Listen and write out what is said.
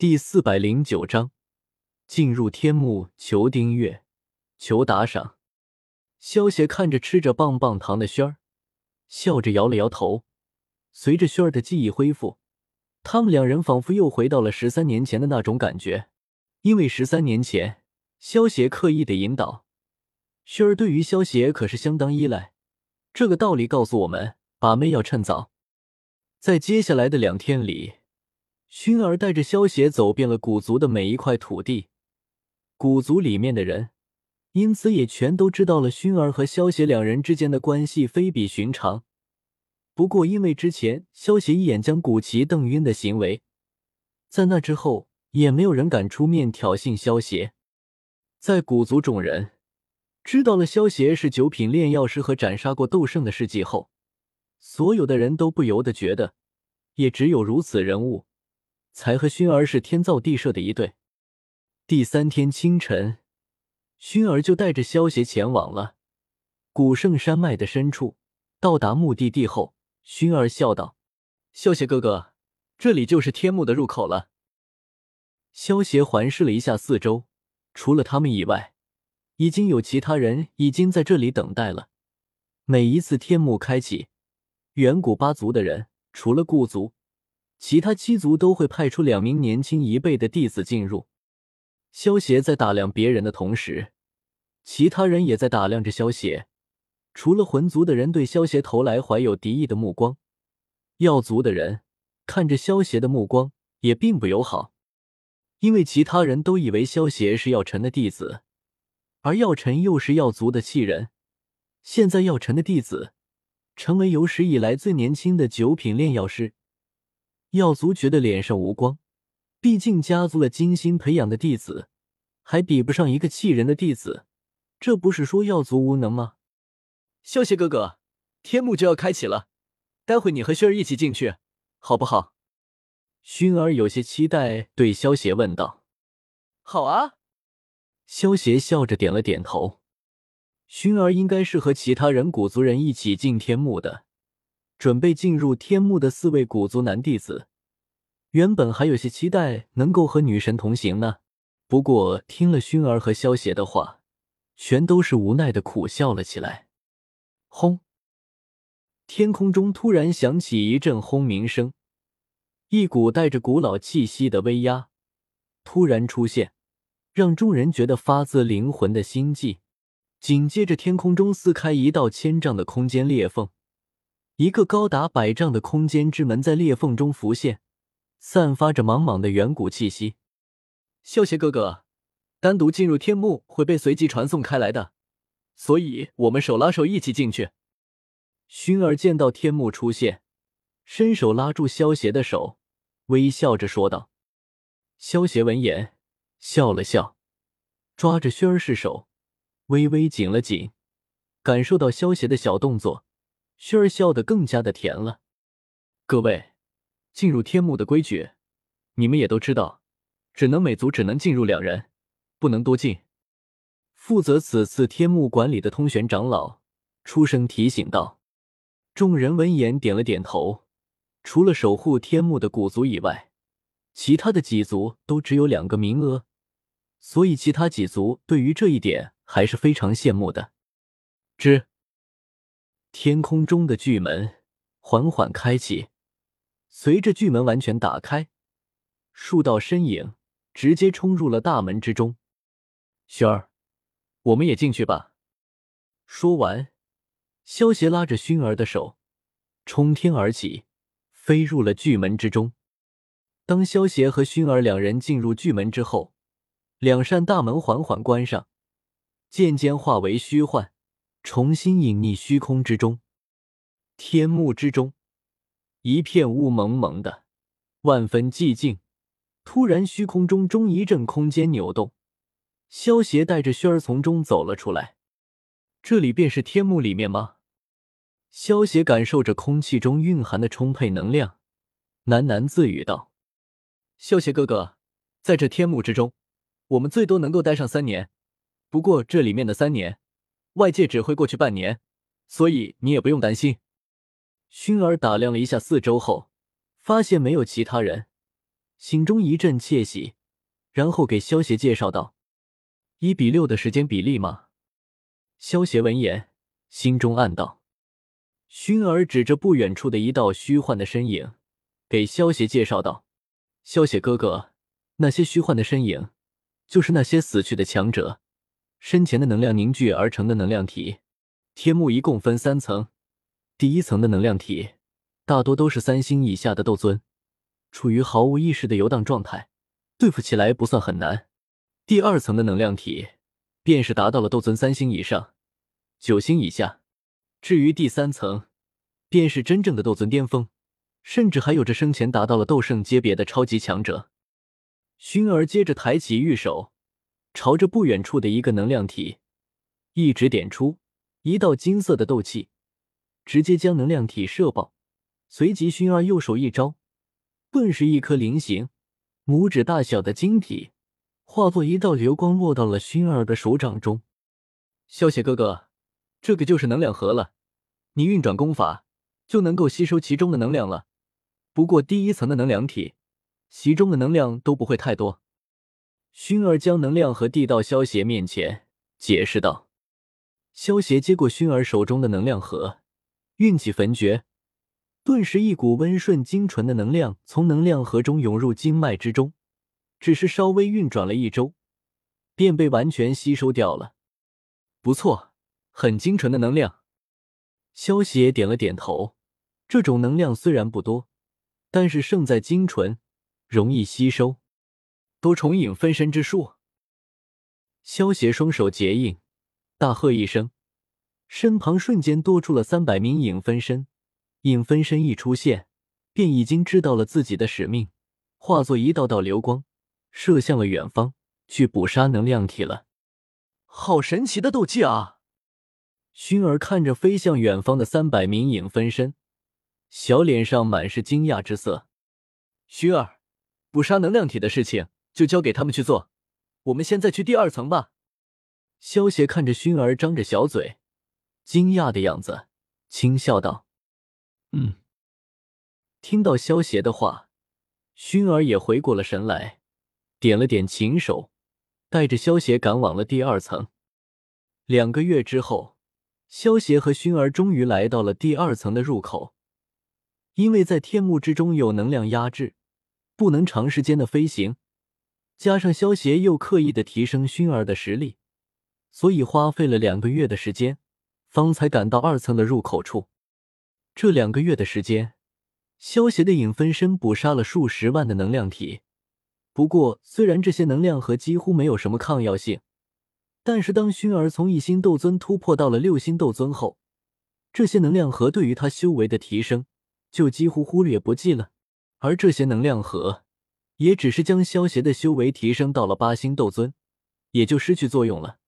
第四百零九章，进入天幕，求订阅，求打赏。萧邪看着吃着棒棒糖的轩儿，笑着摇了摇头。随着轩儿的记忆恢复，他们两人仿佛又回到了十三年前的那种感觉。因为十三年前，萧邪刻意的引导轩儿，对于萧协可是相当依赖。这个道理告诉我们，把妹要趁早。在接下来的两天里。熏儿带着萧邪走遍了古族的每一块土地，古族里面的人因此也全都知道了熏儿和萧邪两人之间的关系非比寻常。不过，因为之前萧邪一眼将古奇瞪晕的行为，在那之后也没有人敢出面挑衅萧邪。在古族众人知道了萧邪是九品炼药师和斩杀过斗圣的事迹后，所有的人都不由得觉得，也只有如此人物。才和熏儿是天造地设的一对。第三天清晨，熏儿就带着萧邪前往了古圣山脉的深处。到达目的地后，熏儿笑道：“萧邪哥哥，这里就是天幕的入口了。”萧邪环视了一下四周，除了他们以外，已经有其他人已经在这里等待了。每一次天幕开启，远古八族的人，除了顾族。其他七族都会派出两名年轻一辈的弟子进入。萧协在打量别人的同时，其他人也在打量着萧协。除了魂族的人对萧协投来怀有敌意的目光，药族的人看着萧协的目光也并不友好，因为其他人都以为萧协是药尘的弟子，而药尘又是药族的弃人。现在药尘的弟子成为有史以来最年轻的九品炼药师。药族觉得脸上无光，毕竟家族了精心培养的弟子，还比不上一个气人的弟子，这不是说药族无能吗？萧邪哥哥，天幕就要开启了，待会你和薰儿一起进去，好不好？薰儿有些期待，对萧邪问道：“好啊。”萧邪笑着点了点头。薰儿应该是和其他人古族人一起进天幕的。准备进入天幕的四位古族男弟子，原本还有些期待能够和女神同行呢。不过听了薰儿和萧邪的话，全都是无奈的苦笑了起来。轰！天空中突然响起一阵轰鸣声，一股带着古老气息的威压突然出现，让众人觉得发自灵魂的心悸。紧接着，天空中撕开一道千丈的空间裂缝。一个高达百丈的空间之门在裂缝中浮现，散发着莽莽的远古气息。萧邪哥哥，单独进入天幕会被随即传送开来的，所以我们手拉手一起进去。薰儿见到天幕出现，伸手拉住萧邪的手，微笑着说道。萧邪闻言笑了笑，抓着薰儿是手，微微紧了紧，感受到萧邪的小动作。薰儿笑得更加的甜了。各位，进入天幕的规矩，你们也都知道，只能每族只能进入两人，不能多进。负责此次天幕管理的通玄长老出声提醒道。众人闻言点了点头。除了守护天幕的古族以外，其他的几族都只有两个名额，所以其他几族对于这一点还是非常羡慕的。之。天空中的巨门缓缓开启，随着巨门完全打开，数道身影直接冲入了大门之中。轩儿，我们也进去吧。说完，萧邪拉着薰儿的手，冲天而起，飞入了巨门之中。当萧邪和薰儿两人进入巨门之后，两扇大门缓缓关上，渐渐化为虚幻。重新隐匿虚空之中，天幕之中一片雾蒙蒙的，万分寂静。突然，虚空中中一阵空间扭动，萧邪带着轩儿从中走了出来。这里便是天幕里面吗？萧邪感受着空气中蕴含的充沛能量，喃喃自语道：“萧邪哥哥，在这天幕之中，我们最多能够待上三年。不过这里面的三年……”外界只会过去半年，所以你也不用担心。薰儿打量了一下四周后，发现没有其他人，心中一阵窃喜，然后给萧邪介绍道：“一比六的时间比例吗？”萧邪闻言，心中暗道。薰儿指着不远处的一道虚幻的身影，给萧邪介绍道：“萧邪哥哥，那些虚幻的身影，就是那些死去的强者身前的能量凝聚而成的能量体。天幕一共分三层，第一层的能量体大多都是三星以下的斗尊，处于毫无意识的游荡状态，对付起来不算很难。第二层的能量体。”便是达到了斗尊三星以上，九星以下。至于第三层，便是真正的斗尊巅峰，甚至还有着生前达到了斗圣阶别的超级强者。薰儿接着抬起玉手，朝着不远处的一个能量体一指点出，一道金色的斗气直接将能量体射爆。随即，熏儿右手一招，顿时一颗菱形、拇指大小的晶体。化作一道流光，落到了熏儿的手掌中。萧邪哥哥，这个就是能量核了，你运转功法就能够吸收其中的能量了。不过第一层的能量体，其中的能量都不会太多。熏儿将能量盒递到萧邪面前，解释道。萧邪接过熏儿手中的能量盒，运起焚诀，顿时一股温顺精纯的能量从能量盒中涌入经脉之中。只是稍微运转了一周，便被完全吸收掉了。不错，很精纯的能量。萧邪点了点头。这种能量虽然不多，但是胜在精纯，容易吸收。多重影分身之术。萧邪双手结印，大喝一声，身旁瞬间多出了三百名影分身。影分身一出现，便已经知道了自己的使命，化作一道道流光。射向了远方，去捕杀能量体了。好神奇的斗技啊！薰儿看着飞向远方的三百名影分身，小脸上满是惊讶之色。薰儿，捕杀能量体的事情就交给他们去做，我们现在去第二层吧。萧邪看着薰儿张着小嘴，惊讶的样子，轻笑道：“嗯。”听到萧邪的话，薰儿也回过了神来。点了点琴手，带着萧邪赶往了第二层。两个月之后，萧邪和薰儿终于来到了第二层的入口。因为在天幕之中有能量压制，不能长时间的飞行，加上萧邪又刻意的提升熏儿的实力，所以花费了两个月的时间，方才赶到二层的入口处。这两个月的时间，萧邪的影分身捕杀了数十万的能量体。不过，虽然这些能量核几乎没有什么抗药性，但是当熏儿从一星斗尊突破到了六星斗尊后，这些能量核对于他修为的提升就几乎忽略不计了。而这些能量核也只是将萧协的修为提升到了八星斗尊，也就失去作用了。